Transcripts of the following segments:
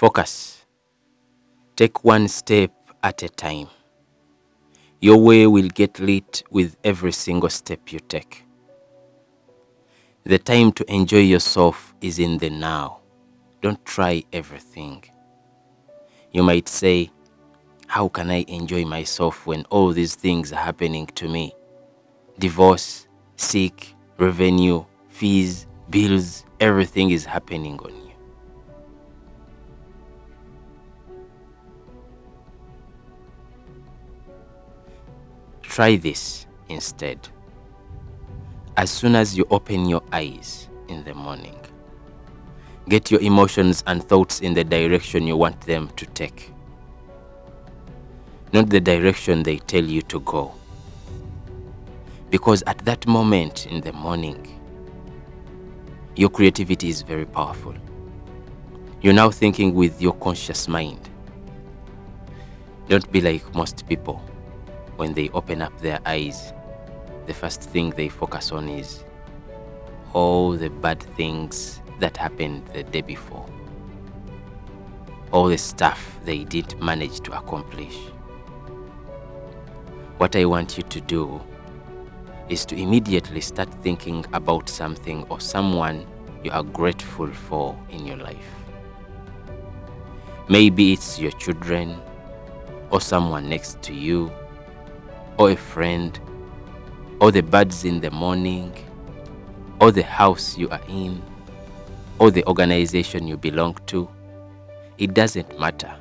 Focus. Take one step at a time. Your way will get lit with every single step you take. The time to enjoy yourself is in the now. Don't try everything. You might say, How can I enjoy myself when all these things are happening to me? Divorce, sick, revenue, fees, bills, everything is happening on you. Try this instead. As soon as you open your eyes in the morning, get your emotions and thoughts in the direction you want them to take, not the direction they tell you to go. Because at that moment in the morning, your creativity is very powerful. You're now thinking with your conscious mind. Don't be like most people. When they open up their eyes, the first thing they focus on is all the bad things that happened the day before, all the stuff they didn't manage to accomplish. What I want you to do is to immediately start thinking about something or someone you are grateful for in your life. Maybe it's your children, or someone next to you, or a friend, or the birds in the morning, or the house you are in, or the organization you belong to. It doesn't matter.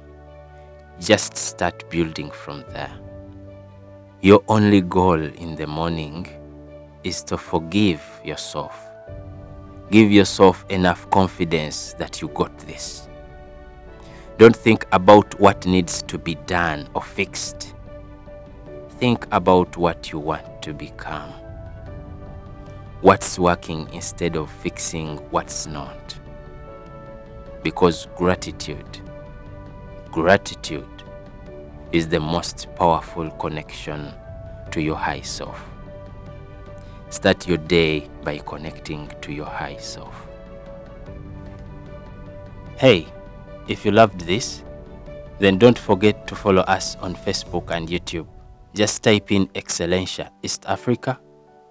Just start building from there. Your only goal in the morning is to forgive yourself. Give yourself enough confidence that you got this. Don't think about what needs to be done or fixed. Think about what you want to become. What's working instead of fixing what's not. Because gratitude, gratitude is the most powerful connection to your high self. Start your day by connecting to your high self. Hey, if you loved this, then don't forget to follow us on Facebook and YouTube. Just type in Excellencia East Africa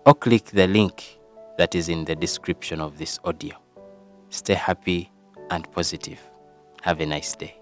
or click the link that is in the description of this audio. Stay happy and positive. Have a nice day.